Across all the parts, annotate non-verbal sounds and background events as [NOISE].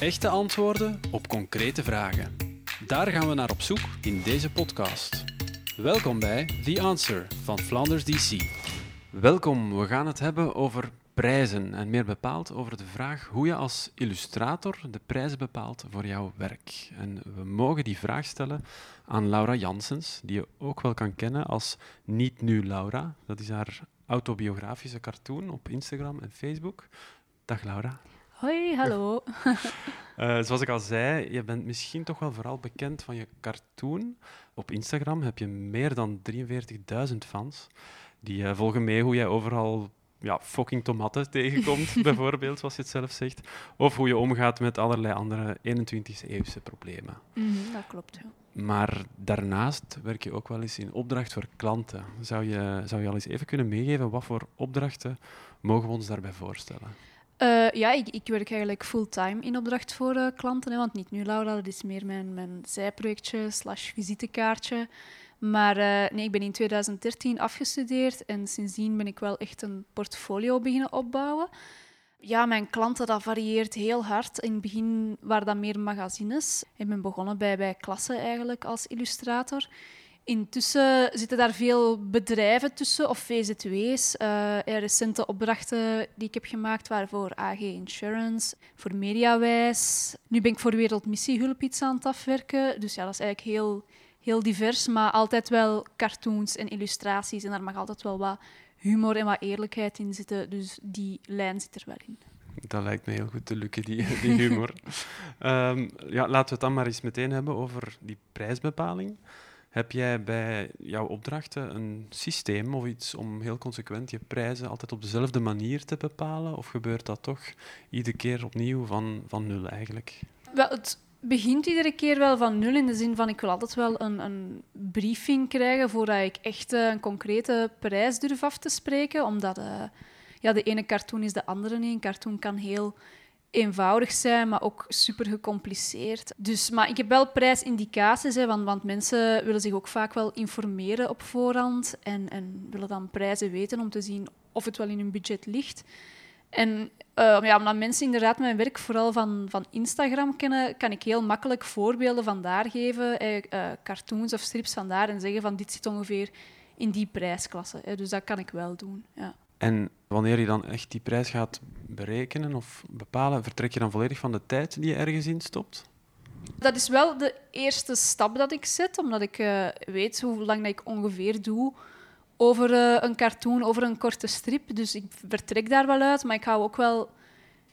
Echte antwoorden op concrete vragen. Daar gaan we naar op zoek in deze podcast. Welkom bij The Answer van Flanders DC. Welkom, we gaan het hebben over prijzen en meer bepaald over de vraag hoe je als illustrator de prijzen bepaalt voor jouw werk. En we mogen die vraag stellen aan Laura Janssens, die je ook wel kan kennen als Niet Nu Laura. Dat is haar autobiografische cartoon op Instagram en Facebook. Dag Laura. Hoi, hallo. Uh, [LAUGHS] zoals ik al zei, je bent misschien toch wel vooral bekend van je cartoon. Op Instagram heb je meer dan 43.000 fans. Die uh, volgen mee hoe jij overal ja, fucking tomaten [LAUGHS] tegenkomt, [LAUGHS] bijvoorbeeld, zoals je het zelf zegt. Of hoe je omgaat met allerlei andere 21e-eeuwse problemen. Mm -hmm, dat klopt, ja. Maar daarnaast werk je ook wel eens in opdracht voor klanten. Zou je, zou je al eens even kunnen meegeven wat voor opdrachten mogen we ons daarbij voorstellen? Uh, ja, ik, ik, werk eigenlijk fulltime in opdracht voor uh, klanten. Hè, want niet nu, Laura, dat is meer mijn, mijn zijprojectje slash visitekaartje. Maar uh, nee, ik ben in 2013 afgestudeerd en sindsdien ben ik wel echt een portfolio beginnen opbouwen. Ja, mijn klanten, dat varieert heel hard. In het begin waren dat meer magazines. Ik ben begonnen bij, bij klassen eigenlijk als illustrator. Intussen zitten daar veel bedrijven tussen, of VZW's. Uh, recente opdrachten die ik heb gemaakt waren voor AG Insurance, voor Mediawijs. Nu ben ik voor Wereldmissiehulp iets aan het afwerken. Dus ja, dat is eigenlijk heel, heel divers, maar altijd wel cartoons en illustraties. En daar mag altijd wel wat humor en wat eerlijkheid in zitten. Dus die lijn zit er wel in. Dat lijkt me heel goed te lukken, die, die humor. um, [LAUGHS] ja, laten we het dan maar eens meteen hebben over die prijsbepaling. Heb jij bij jouw opdrachten een systeem of iets om heel consequent je prijzen altijd op dezelfde manier te bepalen? Of gebeurt dat toch iedere keer opnieuw van, van nul eigenlijk? Wel, het begint iedere keer wel van nul in de zin van ik wil altijd wel een, een briefing krijgen voordat ik echt een concrete prijs durf af te spreken. Omdat uh, ja, de ene cartoon is de andere niet. Een cartoon kan heel eenvoudig zijn, maar ook super gecompliceerd. Dus, maar ik heb wel prijsindicaties, hè, want, want mensen willen zich ook vaak wel informeren op voorhand en, en willen dan prijzen weten om te zien of het wel in hun budget ligt. En uh, ja, omdat mensen inderdaad mijn werk vooral van, van Instagram kennen, kan ik heel makkelijk voorbeelden van daar geven, eh, cartoons of strips van daar, en zeggen van dit zit ongeveer in die prijsklasse. Hè. Dus dat kan ik wel doen. Ja. En wanneer je dan echt die prijs gaat berekenen of bepalen, vertrek je dan volledig van de tijd die je ergens in stopt? Dat is wel de eerste stap dat ik zet, omdat ik uh, weet hoe lang ik ongeveer doe over uh, een cartoon, over een korte strip. Dus ik vertrek daar wel uit, maar ik hou ook wel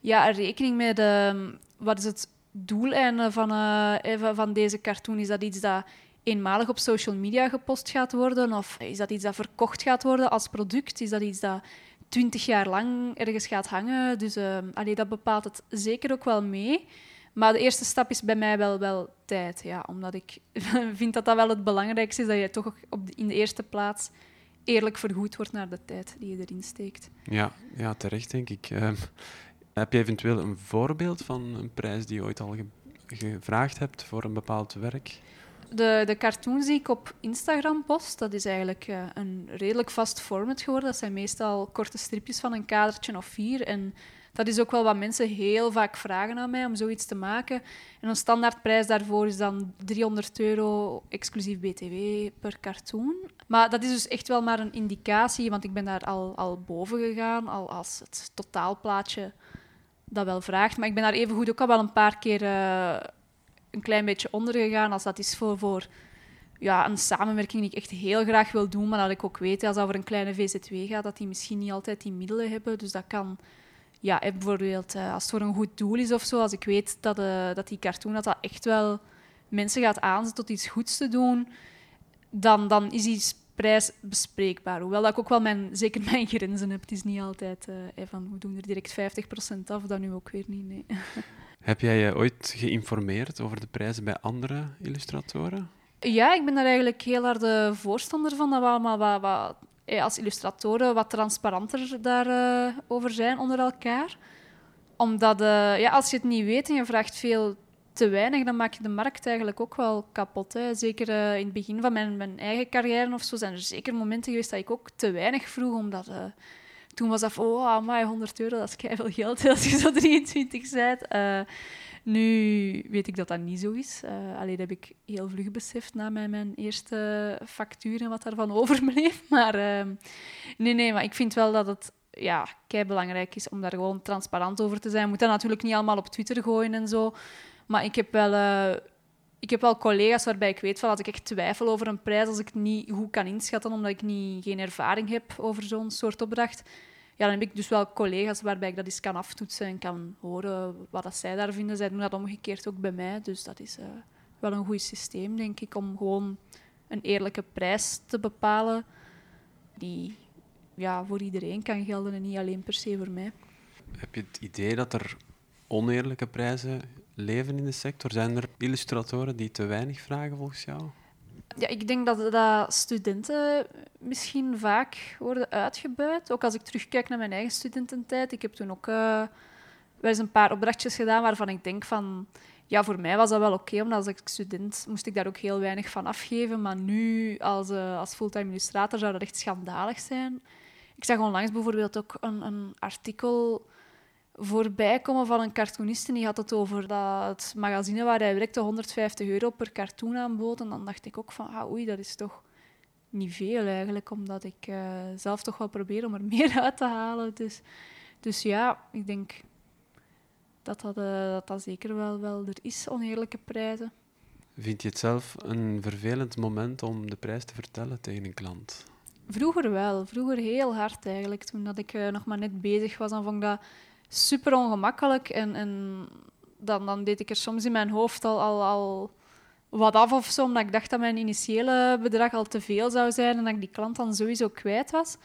ja, rekening met uh, wat is het doeleinde van, uh, van deze cartoon. Is dat iets dat eenmalig op social media gepost gaat worden? Of is dat iets dat verkocht gaat worden als product? Is dat iets dat twintig jaar lang ergens gaat hangen? Dus allee, dat bepaalt het zeker ook wel mee. Maar de eerste stap is bij mij wel, wel tijd. Ja, omdat ik [LAUGHS] vind dat dat wel het belangrijkste is, dat je toch op in de eerste plaats eerlijk vergoed wordt naar de tijd die je erin steekt. Ja, ja terecht denk ik. Uh, heb je eventueel een voorbeeld van een prijs die je ooit al ge gevraagd hebt voor een bepaald werk? De, de cartoons die ik op Instagram post, dat is eigenlijk uh, een redelijk vast format geworden. Dat zijn meestal korte stripjes van een kadertje of vier. En dat is ook wel wat mensen heel vaak vragen aan mij om zoiets te maken. En een standaardprijs daarvoor is dan 300 euro exclusief BTW per cartoon. Maar dat is dus echt wel maar een indicatie, want ik ben daar al, al boven gegaan, al als het totaalplaatje dat wel vraagt. Maar ik ben daar evengoed ook al wel een paar keer... Uh, een klein beetje ondergegaan als dat is voor, voor ja, een samenwerking die ik echt heel graag wil doen, maar dat ik ook weet als het over een kleine VZW gaat, dat die misschien niet altijd die middelen hebben. Dus dat kan, ja, bijvoorbeeld eh, als het voor een goed doel is of zo, als ik weet dat, uh, dat die cartoon dat dat echt wel mensen gaat aanzetten tot iets goeds te doen, dan, dan is die prijs bespreekbaar. Hoewel dat ik ook wel mijn, [LAUGHS] zeker mijn grenzen heb. Het is niet altijd van we doen er direct 50% af, dat nu ook weer niet. Nee. [LAUGHS] Heb jij je ooit geïnformeerd over de prijzen bij andere illustratoren? Ja, ik ben daar eigenlijk heel hard de voorstander van dat we allemaal wat, eh, als illustratoren wat transparanter daarover uh, zijn onder elkaar. Omdat ja, als je het niet weet en je vraagt veel te weinig, dan maak je de markt eigenlijk ook wel kapot. Hè. Zeker in het begin van mijn, mijn eigen carrière of zo zijn er zeker momenten geweest dat ik ook te weinig vroeg, omdat toen was dat van, oh, amai, 100 euro, dat is veel geld [LAUGHS] als je zo 23 bent. Uh, nu weet ik dat dat niet zo is. Uh, alleen dat heb ik heel vlug beseft na mijn, mijn eerste factuur en wat daarvan [LAUGHS] overbleef. Maar uh, nee, nee, maar ik vind wel dat het ja, kei belangrijk is om daar gewoon transparant over te zijn. Je moet dat natuurlijk niet allemaal op Twitter gooien en zo. Maar ik heb wel, uh, ik heb wel collega's waarbij ik weet van als ik echt twijfel over een prijs, als ik het niet goed kan inschatten omdat ik niet, geen ervaring heb over zo'n soort opdracht, ja, dan heb ik dus wel collega's waarbij ik dat eens kan aftoetsen en kan horen wat dat zij daar vinden. Zij doen dat omgekeerd ook bij mij. Dus dat is uh, wel een goed systeem, denk ik, om gewoon een eerlijke prijs te bepalen die ja, voor iedereen kan gelden en niet alleen per se voor mij. Heb je het idee dat er oneerlijke prijzen leven in de sector? Zijn er illustratoren die te weinig vragen volgens jou? Ja, ik denk dat, dat studenten misschien vaak worden uitgebuit. Ook als ik terugkijk naar mijn eigen studententijd. Ik heb toen ook uh, wel eens een paar opdrachtjes gedaan waarvan ik denk van... Ja, voor mij was dat wel oké, omdat als ik student moest ik daar ook heel weinig van afgeven. Maar nu, als, uh, als fulltime illustrator, zou dat echt schandalig zijn. Ik zag onlangs bijvoorbeeld ook een, een artikel voorbij komen van een cartooniste. Die had het over dat het magazine waar hij werkte 150 euro per cartoon aanbood. En dan dacht ik ook van, ah, oei, dat is toch niet veel eigenlijk, omdat ik uh, zelf toch wel probeer om er [LAUGHS] meer uit te halen. Dus, dus ja, ik denk dat dat, uh, dat, dat zeker wel, wel er is, oneerlijke prijzen. Vind je het zelf een vervelend moment om de prijs te vertellen tegen een klant? Vroeger wel. Vroeger heel hard eigenlijk. Toen dat ik uh, nog maar net bezig was, dan vond ik dat super ongemakkelijk. En, en dan, dan deed ik er soms in mijn hoofd al, al, wat af of zo, omdat ik dacht dat mijn initiële bedrag al te veel zou zijn en dat ik die klant dan sowieso kwijt was.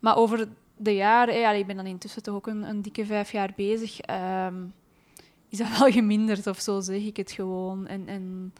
Maar over de jaren, ja, ik ben dan intussen toch ook een, een dikke vijf jaar bezig, ehm, is dat wel [LAUGHS] geminderd of zo, zeg ik het gewoon. En, en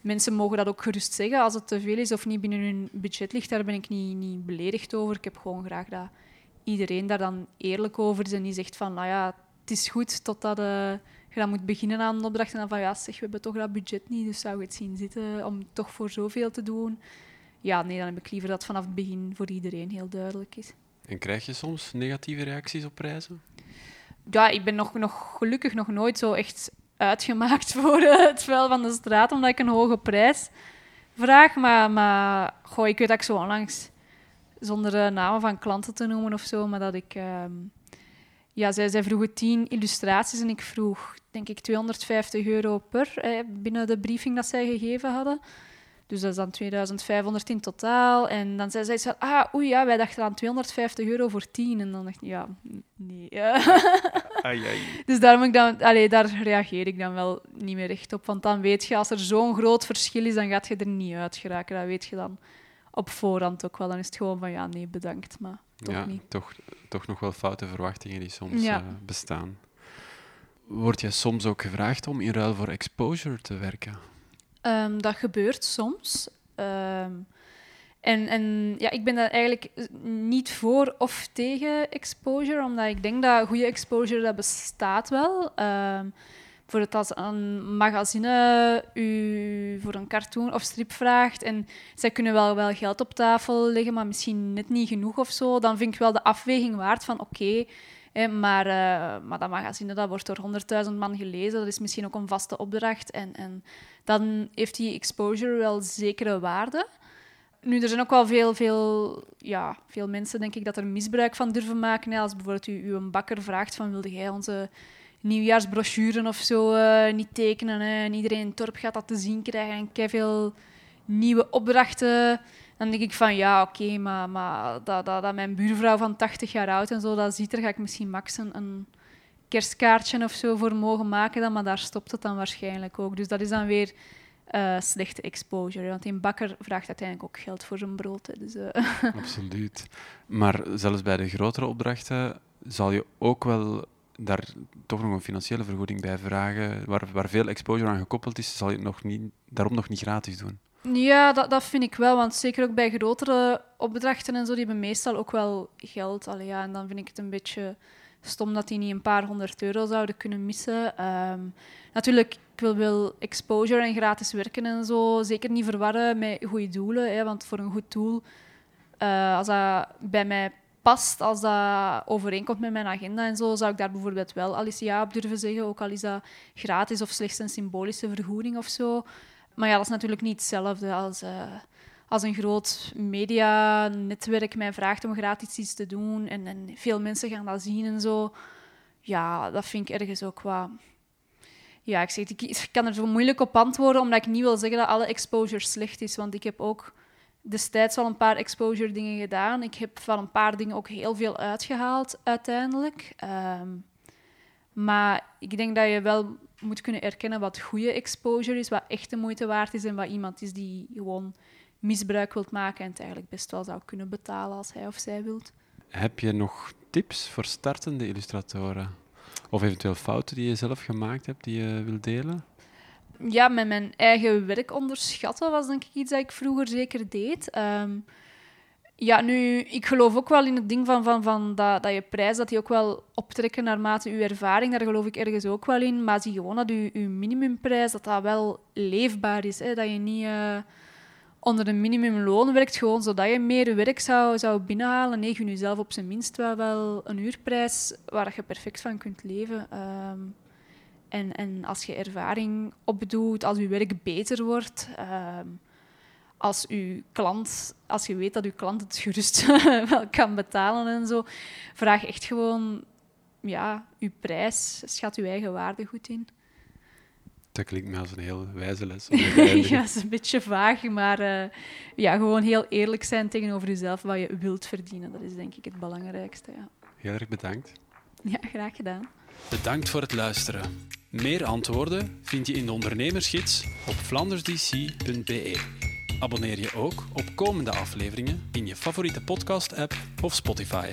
mensen mogen dat ook gerust zeggen als het te veel is of niet binnen hun budget ligt. Daar ben ik niet, niet beledigd over. Ik heb gewoon graag dat iedereen daar dan eerlijk over is en die zegt van, nou ja, het is goed totdat uh, je dan moet beginnen aan een opdracht en dan van, ja, zeg, we hebben toch dat budget niet, dus zou je het zien zitten om toch voor zoveel te doen? Ja, nee, dan heb ik liever dat vanaf het begin voor iedereen heel duidelijk is. En krijg je soms negatieve reacties op prijzen? Ja, ik ben nog, nog gelukkig nog nooit zo echt uitgemaakt [LAUGHS] voor het vuil van de straat, omdat ik een hoge prijs vraag. Maar, maar goh, ik weet dat ik zo onlangs zonder de namen van klanten te noemen of zo, maar dat ik... Ehm, ja, zij, zij vroegen tien illustraties en ik vroeg, denk ik, 250 euro per binnen de briefing dat zij gegeven hadden. Dus dat is dan 2500 in totaal. En dan zei zij, ah, oei, ja, wij dachten aan 250 euro voor 10. En dan dacht ik, ja, nee. [LAUGHS] ai, ai. Dus daar, moet ik dan, allee, daar reageer ik dan wel niet meer echt op. Want dan weet je, als er zo'n groot verschil is, dan gaat je er niet uit geraken. Dat weet je dan op voorhand ook wel. Dan is het gewoon van ja, nee, bedankt, maar toch ja, niet. Toch, toch nog wel foute verwachtingen die soms ja. uh, bestaan. Word je soms ook gevraagd om in ruil voor exposure te werken? Um, dat gebeurt soms. Um, en, en ja, ik ben daar eigenlijk niet voor of tegen exposure, omdat ik denk dat goede exposure dat bestaat wel. Um, bijvoorbeeld als een magazine u voor een cartoon of strip vraagt en zij kunnen wel, wel geld op tafel leggen, maar misschien net niet genoeg of zo, dan vind ik wel de afweging waard van oké, maar, uh, maar dat magazine dat wordt door honderdduizend man gelezen, dat is misschien ook een vaste opdracht en, en dan heeft die exposure wel zekere waarde. Nu, er zijn ook wel veel, veel, ja, veel mensen, denk ik, dat er misbruik van durven maken. Als bijvoorbeeld u, u een bakker vraagt van, wilde jij onze nieuwjaarsbrochuren of zo uh, niet tekenen. Hè. En iedereen in het dorp gaat dat te zien krijgen. En veel nieuwe opdrachten. Dan denk ik van ja, oké, maar, maar dat, dat, dat mijn buurvrouw van 80 jaar oud en zo dat ziet, er ga ik misschien max een, kerstkaartje of zo voor mogen maken. Dan, maar daar stopt het dan waarschijnlijk ook. Dus dat is dan weer uh, slechte exposure. Want een bakker vraagt uiteindelijk ook geld voor zijn brood. Dus, uh. [LAUGHS] Absoluut. Maar zelfs bij de grotere opdrachten zal je ook wel daar toch nog een financiële vergoeding bij vragen, waar, waar veel exposure aan gekoppeld is, zal je het nog niet, daarom nog niet gratis doen. Ja, dat, dat vind ik wel, want zeker ook bij grotere opdrachten en zo, die hebben meestal ook wel geld. Allee, ja, en dan vind ik het een beetje stom dat die niet een paar honderd euro zouden kunnen missen. Um, natuurlijk, ik wil wel exposure en gratis werken en zo zeker niet verwarren met goede doelen, hè, want voor een goed doel, uh, als dat bij mij past, als dat overeenkomt met mijn agenda en zo, zou ik daar bijvoorbeeld wel al eens ja op durven zeggen, ook al is dat gratis of slechts een symbolische vergoeding of zo. Maar ja, dat is natuurlijk niet hetzelfde als, uh, als een groot medianetwerk mij vraagt om gratis iets te doen en, en veel mensen gaan dat zien en zo. Ja, dat vind ik ergens ook wat ja, ik, zeg, ik kan er zo moeilijk op antwoorden, omdat ik niet wil zeggen dat alle exposure slecht is. Want ik heb ook destijds al een paar exposure dingen gedaan. Ik heb van een paar dingen ook heel veel uitgehaald uiteindelijk. Ehm, maar ik denk dat je wel moet kunnen erkennen wat goede exposure is, wat echt de moeite waard is en wat iemand is die gewoon misbruik wilt maken en het eigenlijk best wel zou kunnen betalen als hij of zij wilt. Heb je nog tips voor startende illustratoren? Of eventueel fouten die je zelf gemaakt hebt, die je wilt delen? Ja, met mijn eigen werk onderschatten was denk ik iets dat ik vroeger zeker deed. Ehm, ja, nu, ik geloof ook wel in het ding van, van, van dat, dat je prijs, dat die ook wel optrekken naarmate je ervaring. Daar geloof ik ergens ook wel in. Maar zie gewoon dat je, minimumprijs, dat dat wel leefbaar is. Hè? Dat je niet... Uh, onder een minimumloon werkt, gewoon zodat je meer werk zou, zou binnenhalen. Nee, je zelf op zijn minst wel, wel een uurprijs waar je perfect van kunt leven. Ehm, en, en als je ervaring opdoet, als je werk beter wordt, ehm, als, uw klant, als je weet dat je klant het gerust [LAUGHS] wel kan betalen en zo, vraag echt gewoon ja, uw prijs, schat uw eigen waarde goed in. Dat klinkt me als een heel wijze les. [LAUGHS] ja, het is een beetje vaag, maar uh, ja, gewoon heel eerlijk zijn tegenover jezelf wat je wilt verdienen. Dat is denk ik het belangrijkste. Ja. Heel erg bedankt. Ja, graag gedaan. Bedankt voor het luisteren. Meer antwoorden vind je in de ondernemersgids op flandersdc.be. Abonneer je ook op komende afleveringen in je favoriete podcast-app of Spotify.